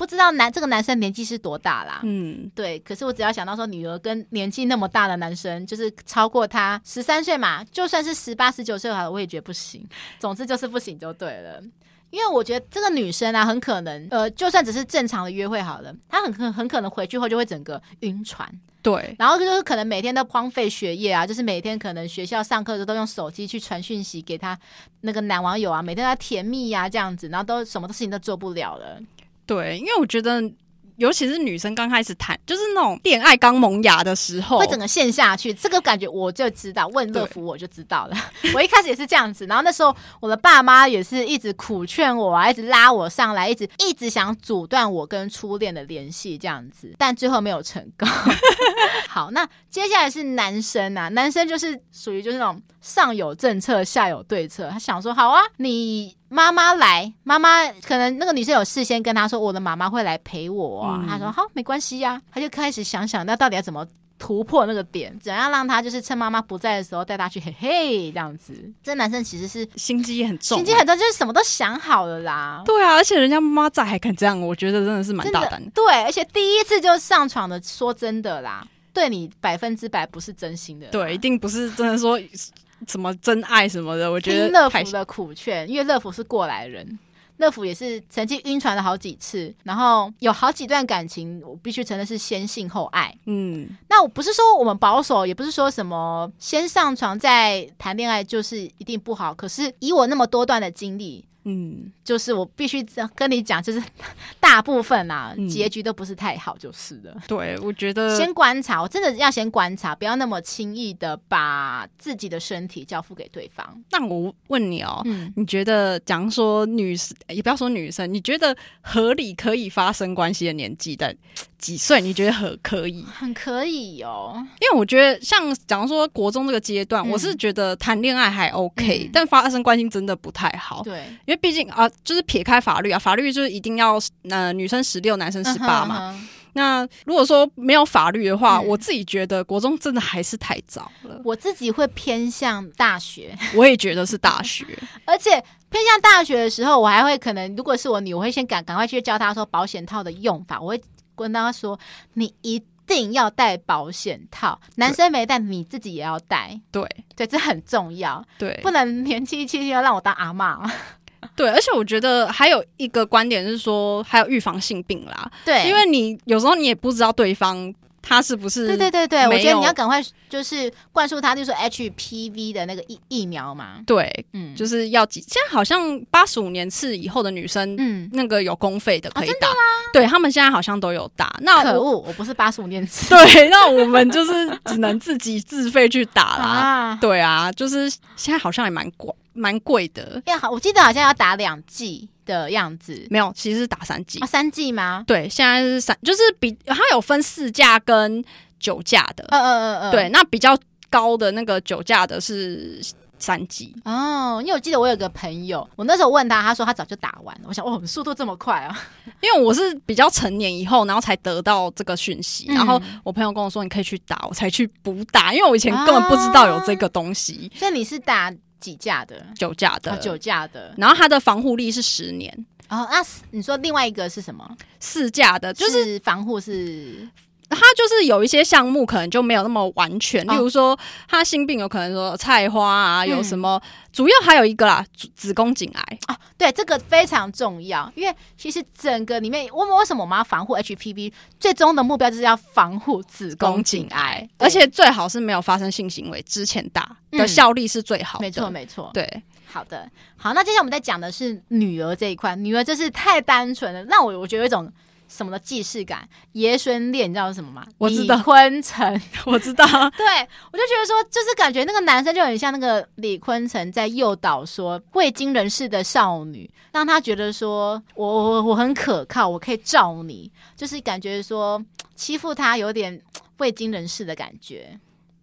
不知道男这个男生年纪是多大啦？嗯，对。可是我只要想到说，女儿跟年纪那么大的男生，就是超过他十三岁嘛，就算是十八、十九岁好了，我也觉得不行。总之就是不行就对了。因为我觉得这个女生啊，很可能，呃，就算只是正常的约会好了，她很很很可能回去后就会整个晕船。对，然后就是可能每天都荒废学业啊，就是每天可能学校上课的时候都用手机去传讯息给他那个男网友啊，每天在甜蜜呀、啊、这样子，然后都什么事情都做不了了。对，因为我觉得，尤其是女生刚开始谈，就是那种恋爱刚萌芽的时候，会整个陷下去。这个感觉我就知道，问乐福我就知道了。我一开始也是这样子，然后那时候我的爸妈也是一直苦劝我啊，一直拉我上来，一直一直想阻断我跟初恋的联系，这样子，但最后没有成功。好，那接下来是男生啊，男生就是属于就是那种上有政策，下有对策。他想说，好啊，你。妈妈来，妈妈可能那个女生有事先跟他说，我的妈妈会来陪我啊。嗯、他说好，没关系呀、啊。他就开始想想，那到底要怎么突破那个点，怎样让他就是趁妈妈不在的时候带他去嘿嘿这样子。这男生其实是心机很重，心机很重，就是什么都想好了啦。对啊，而且人家妈妈在还敢这样，我觉得真的是蛮大胆的。对，而且第一次就上床的，说真的啦，对你百分之百不是真心的。对，一定不是真的说。什么真爱什么的，我觉得乐福的苦劝，因为乐福是过来人，乐福也是曾经晕船了好几次，然后有好几段感情，我必须承认是先性后爱。嗯，那我不是说我们保守，也不是说什么先上床再谈恋爱就是一定不好。可是以我那么多段的经历。嗯，就是我必须跟你讲，就是 大部分啊，嗯、结局都不是太好，就是的。对，我觉得 先观察，我真的要先观察，不要那么轻易的把自己的身体交付给对方。那我问你哦，嗯、你觉得，假如说女生，也不要说女生，你觉得合理可以发生关系的年纪在几岁？你觉得很可以？很可以哦，因为我觉得，像假如说国中这个阶段，嗯、我是觉得谈恋爱还 OK，、嗯、但发生关系真的不太好。对。因为毕竟啊，就是撇开法律啊，法律就是一定要呃女生十六，男生十八嘛。Uh huh, uh huh. 那如果说没有法律的话，嗯、我自己觉得国中真的还是太早了。我自己会偏向大学，我也觉得是大学。而且偏向大学的时候，我还会可能，如果是我女，我会先赶赶快去教她说保险套的用法。我会跟她说，你一定要戴保险套，男生没戴，你自己也要戴。对对，这很重要。对，不能年纪轻轻要让我当阿嬷。对，而且我觉得还有一个观点是说，还有预防性病啦。对，因为你有时候你也不知道对方他是不是。对对对对，我觉得你要赶快就是灌输他，就是 HPV 的那个疫疫苗嘛。对，嗯，就是要几。现在好像八十五年次以后的女生，嗯，那个有公费的可以打。哦、对他们现在好像都有打。那可恶，我不是八十五年次。对，那我们就是只能自己自费去打啦。啊对啊，就是现在好像也蛮贵。蛮贵的，呀，好，我记得好像要打两剂的样子，没有，其实是打三剂。啊，三剂吗？对，现在是三，就是比它有分四价跟九价的，嗯嗯嗯嗯，对，那比较高的那个九价的是三剂。哦，因为我记得我有个朋友，我那时候问他，他说他早就打完了。我想，哦，速度这么快啊！因为我是比较成年以后，然后才得到这个讯息，嗯、然后我朋友跟我说你可以去打，我才去补打，因为我以前根本不知道有这个东西。所以你是打？几价的？九价的，哦、九价的。然后它的防护力是十年。哦，那你说另外一个是什么？四价的，就是，是防护是。它就是有一些项目可能就没有那么完全，例如说它性病有可能说菜花啊，有什么，主要还有一个啦，子宫颈癌。啊，对，这个非常重要，因为其实整个里面，我们为什么我们要防护 HPV？最终的目标就是要防护子宫颈癌，而且最好是没有发生性行为之前打的效力是最好的，没错没错，对，好的，好，那接下来我们在讲的是女儿这一块，女儿真是太单纯了，那我我觉得有一种。什么的既视感，爷孙恋，你知道是什么吗？我知道，李坤城，我知道。对，我就觉得说，就是感觉那个男生就很像那个李坤城在诱导说未经人事的少女，让他觉得说我我我很可靠，我可以罩你，就是感觉说欺负他有点未经人事的感觉。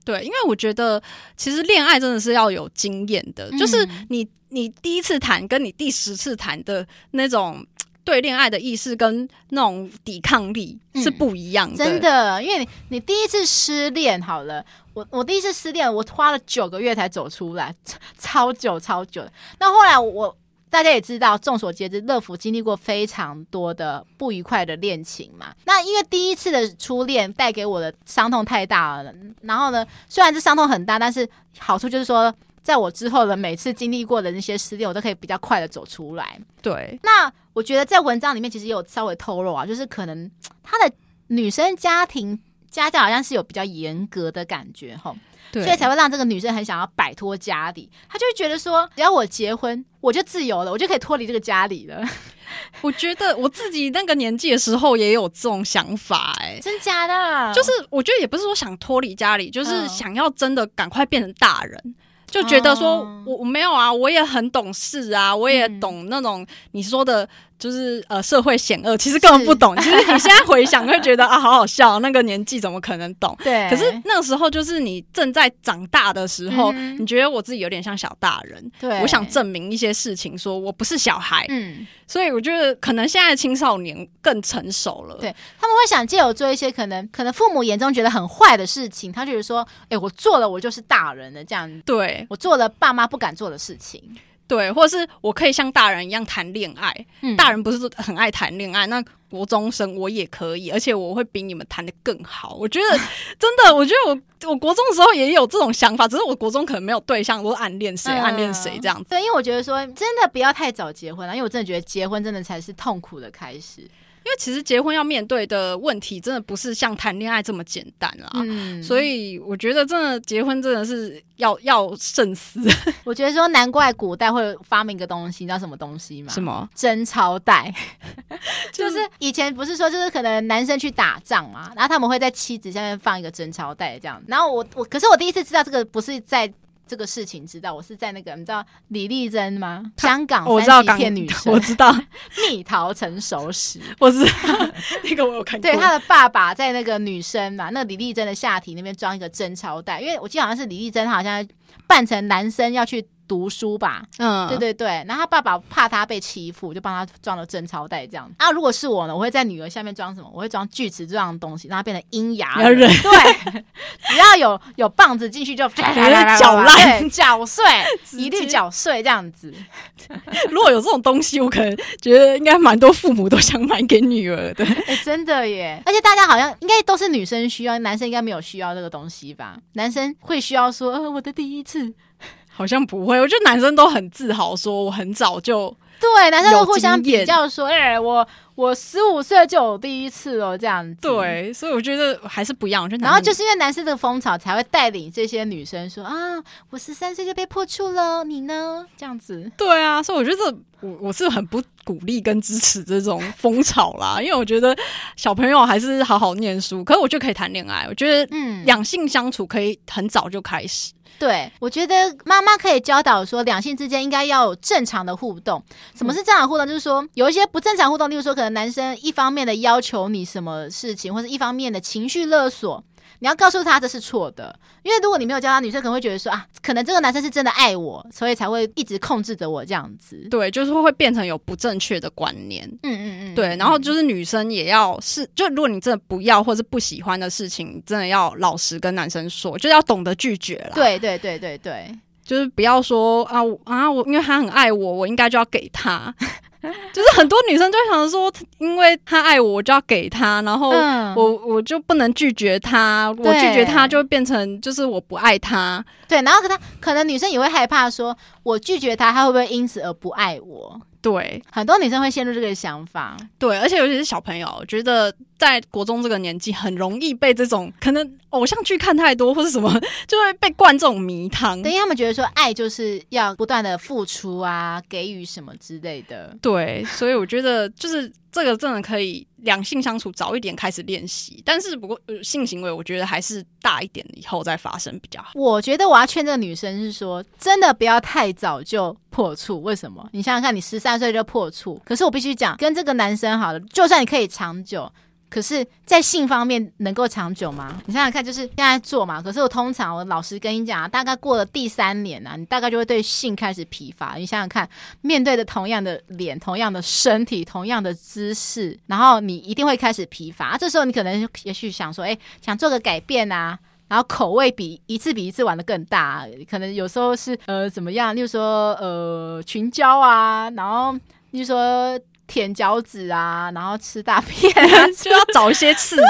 对，因为我觉得其实恋爱真的是要有经验的，嗯、就是你你第一次谈跟你第十次谈的那种。对恋爱的意识跟那种抵抗力是不一样的，嗯、真的。因为你你第一次失恋好了，我我第一次失恋，我花了九个月才走出来，超久超久。那后来我大家也知道，众所皆知，乐福经历过非常多的不愉快的恋情嘛。那因为第一次的初恋带给我的伤痛太大了，然后呢，虽然这伤痛很大，但是好处就是说。在我之后的每次经历过的那些失恋，我都可以比较快的走出来。对，那我觉得在文章里面其实也有稍微透露啊，就是可能他的女生家庭家教好像是有比较严格的感觉哈，对所以才会让这个女生很想要摆脱家里。她就会觉得说，只要我结婚，我就自由了，我就可以脱离这个家里了。我觉得我自己那个年纪的时候也有这种想法、欸，哎，真假的？就是我觉得也不是说想脱离家里，就是想要真的赶快变成大人。就觉得说，我我没有啊，我也很懂事啊，我也懂那种你说的。就是呃，社会险恶，其实根本不懂。其实你现在回想，会觉得啊，好好笑。那个年纪怎么可能懂？对。可是那个时候，就是你正在长大的时候，嗯、你觉得我自己有点像小大人。对。我想证明一些事情，说我不是小孩。嗯。所以我觉得，可能现在的青少年更成熟了。对。他们会想借我做一些可能可能父母眼中觉得很坏的事情，他就是说，哎、欸，我做了，我就是大人的，这样。对。我做了爸妈不敢做的事情。对，或者是我可以像大人一样谈恋爱。嗯，大人不是很爱谈恋爱，那国中生我也可以，而且我会比你们谈的更好。我觉得 真的，我觉得我我国中的时候也有这种想法，只是我国中可能没有对象，我暗恋谁，暗恋谁这样子。对，因为我觉得说真的不要太早结婚了，因为我真的觉得结婚真的才是痛苦的开始。因为其实结婚要面对的问题，真的不是像谈恋爱这么简单啦。嗯，所以我觉得真的结婚真的是要要慎思。我觉得说难怪古代会发明一个东西，你知道什么东西吗？什么？贞操带。就是以前不是说，就是可能男生去打仗嘛，然后他们会在妻子下面放一个贞操带这样。然后我我，可是我第一次知道这个不是在。这个事情知道，我是在那个你知道李丽珍吗？香港三级片女神，我知道 蜜桃成熟时，我知道 那个我有看过。对，她的爸爸在那个女生嘛，那个李丽珍的下体那边装一个贞操带，因为我记得好像是李丽珍，她好像扮成男生要去。读书吧，嗯，对对对，然后他爸爸怕他被欺负，就帮他装了贞操带这样。啊，如果是我呢，我会在女儿下面装什么？我会装锯齿这样的东西，让它变成阴牙 人。对，只要有有棒子进去就搅烂、搅碎，一律搅碎这样子。如果有这种东西，我可能觉得应该蛮多父母都想买给女儿的。哎，真的耶！而且大家好像应该都是女生需要，男生应该没有需要这个东西吧？男生会需要说，呃，我的第一次。好像不会，我觉得男生都很自豪，说我很早就对，男生都互相比较说，哎、欸，我我十五岁就有第一次哦，这样子。对，所以我觉得还是不一样。我觉得，然后就是因为男生这个风潮，才会带领这些女生说啊，我十三岁就被破处了，你呢？这样子。对啊，所以我觉得我我是很不鼓励跟支持这种风潮啦，因为我觉得小朋友还是好好念书，可是我就可以谈恋爱。我觉得，嗯，两性相处可以很早就开始。对，我觉得妈妈可以教导说，两性之间应该要有正常的互动。什么是正常互动？就是说有一些不正常互动，例如说可能男生一方面的要求你什么事情，或者一方面的情绪勒索。你要告诉他这是错的，因为如果你没有教他，女生可能会觉得说啊，可能这个男生是真的爱我，所以才会一直控制着我这样子。对，就是会变成有不正确的观念。嗯嗯嗯。对，然后就是女生也要是，就如果你真的不要或是不喜欢的事情，真的要老实跟男生说，就要懂得拒绝了。对对对对对，就是不要说啊啊，我因为他很爱我，我应该就要给他。就是很多女生就想说，因为他爱我，我就要给他，然后我、嗯、我就不能拒绝他，我拒绝他就会变成就是我不爱他。对，然后可他可能女生也会害怕说，我拒绝他，他会不会因此而不爱我？对，很多女生会陷入这个想法。对，而且尤其是小朋友，我觉得在国中这个年纪，很容易被这种可能偶像剧看太多或是什么，就会被灌这种迷汤。等于他们觉得说，爱就是要不断的付出啊，给予什么之类的。对，对所以我觉得就是。这个真的可以两性相处早一点开始练习，但是不过、性行为我觉得还是大一点以后再发生比较好。我觉得我要劝这个女生是说，真的不要太早就破处。为什么？你想想看，你十三岁就破处，可是我必须讲，跟这个男生好了，就算你可以长久。可是，在性方面能够长久吗？你想想看，就是现在做嘛。可是我通常，我老实跟你讲啊，大概过了第三年啊，你大概就会对性开始疲乏。你想想看，面对着同样的脸、同样的身体、同样的姿势，然后你一定会开始疲乏。这时候你可能也许想说，哎，想做个改变啊，然后口味比一次比一次玩得更大。可能有时候是呃怎么样，例如说呃群交啊，然后例如说。舔脚趾啊，然后吃大便啊，就要找一些刺激，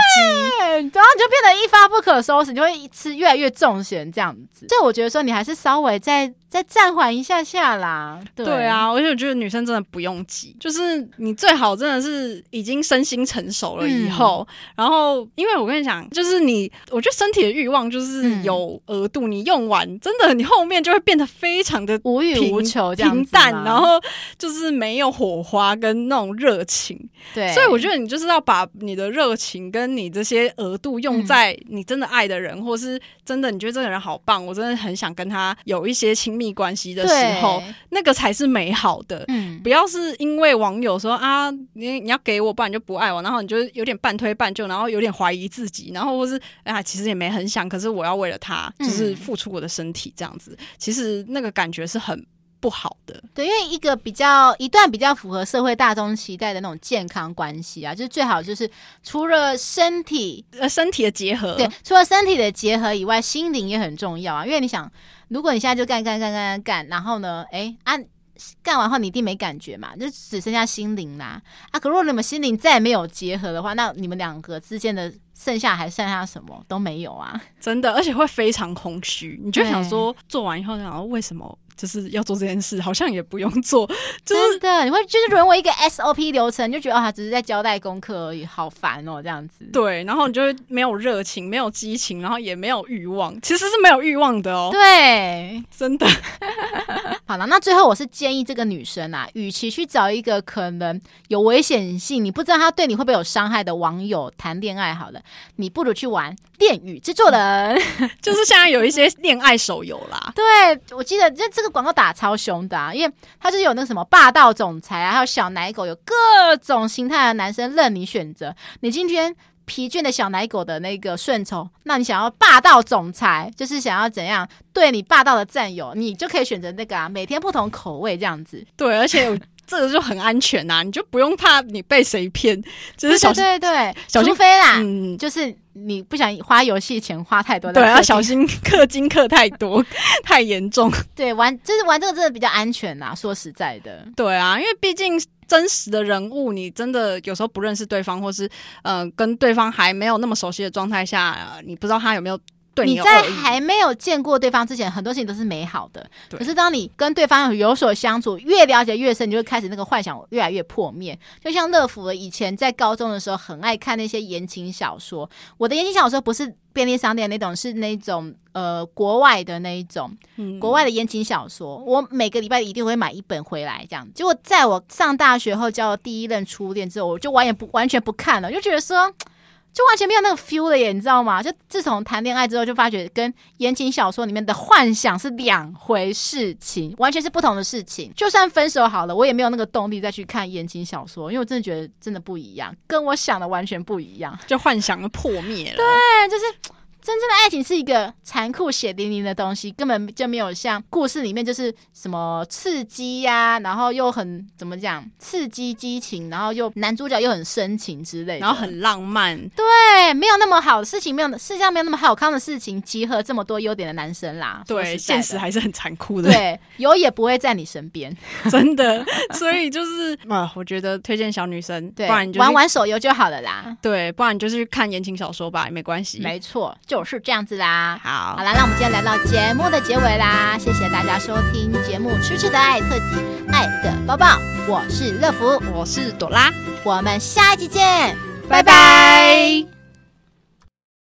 对，然后你就变得一发不可收拾，你就会吃越来越重咸这样子。所以我觉得说，你还是稍微再再暂缓一下下啦。对，对啊，而且我觉得女生真的不用急，就是你最好真的是已经身心成熟了以后，嗯、然后因为我跟你讲，就是你，我觉得身体的欲望就是有额度，嗯、你用完真的你后面就会变得非常的无欲无求这样，平淡，然后就是没有火花跟。那种热情，对，所以我觉得你就是要把你的热情跟你这些额度用在你真的爱的人，嗯、或是真的你觉得这个人好棒，我真的很想跟他有一些亲密关系的时候，那个才是美好的。嗯，不要是因为网友说啊，你你要给我，不然你就不爱我，然后你就有点半推半就，然后有点怀疑自己，然后或是啊，其实也没很想，可是我要为了他，就是付出我的身体这样子，嗯、其实那个感觉是很。不好的，对，因为一个比较一段比较符合社会大众期待的那种健康关系啊，就是最好就是除了身体呃身体的结合，对，除了身体的结合以外，心灵也很重要啊。因为你想，如果你现在就干干干干干干，然后呢，哎，按、啊、干完后你一定没感觉嘛，就只剩下心灵啦。啊，可如果你们心灵再也没有结合的话，那你们两个之间的剩下还剩下什么都没有啊！真的，而且会非常空虚。你就想说，做完以后，然后为什么？就是要做这件事，好像也不用做，就是、真的，你会就是沦为一个 SOP 流程，就觉得啊，只是在交代功课而已，好烦哦，这样子。对，然后你就会没有热情，没有激情，然后也没有欲望，其实是没有欲望的哦。对，真的。好了，那最后我是建议这个女生啊，与其去找一个可能有危险性，你不知道他对你会不会有伤害的网友谈恋爱，好了，你不如去玩恋与制作人，就是现在有一些恋爱手游啦。对，我记得这这个。广告打超凶的啊，因为它就是有那个什么霸道总裁啊，还有小奶狗，有各种形态的男生任你选择。你今天疲倦的小奶狗的那个顺从，那你想要霸道总裁，就是想要怎样对你霸道的战友，你就可以选择那个啊，每天不同口味这样子。对，而且。这个就很安全呐、啊，你就不用怕你被谁骗，就是小心对对对，小心除非啦，嗯，就是你不想花游戏钱花太多，对，要小心氪金氪太多，太严重。对，玩就是玩这个真的比较安全呐，说实在的。对啊，因为毕竟真实的人物，你真的有时候不认识对方，或是嗯、呃，跟对方还没有那么熟悉的状态下，呃、你不知道他有没有。你，你在还没有见过对方之前，很多事情都是美好的。可是当你跟对方有所相处，越了解越深，你就会开始那个幻想越来越破灭。就像乐福以前在高中的时候，很爱看那些言情小说。我的言情小说不是便利商店那种，是那种呃国外的那一种，嗯、国外的言情小说。我每个礼拜一定会买一本回来，这样。结果在我上大学后交了第一任初恋之后，我就完全不完全不看了，就觉得说。就完全没有那个 feel 了耶，你知道吗？就自从谈恋爱之后，就发觉跟言情小说里面的幻想是两回事情，完全是不同的事情。就算分手好了，我也没有那个动力再去看言情小说，因为我真的觉得真的不一样，跟我想的完全不一样，就幻想的破灭了。对，就是。真正的爱情是一个残酷血淋淋的东西，根本就没有像故事里面就是什么刺激呀、啊，然后又很怎么讲刺激激情，然后又男主角又很深情之类的，然后很浪漫。对，没有那么好的事情，没有世界上没有那么好康的事情，集合这么多优点的男生啦。对，现实还是很残酷的。对，有也不会在你身边，真的。所以就是啊，我觉得推荐小女生，对，不然你就玩玩手游就好了啦。对，不然你就去看言情小说吧，也没关系。没错。就是这样子啦，好，好啦，那我们今天来到节目的结尾啦，谢谢大家收听节目《吃吃的爱》特辑《爱的抱抱》，我是乐福，我是朵拉，我们下一集见，拜拜。拜拜。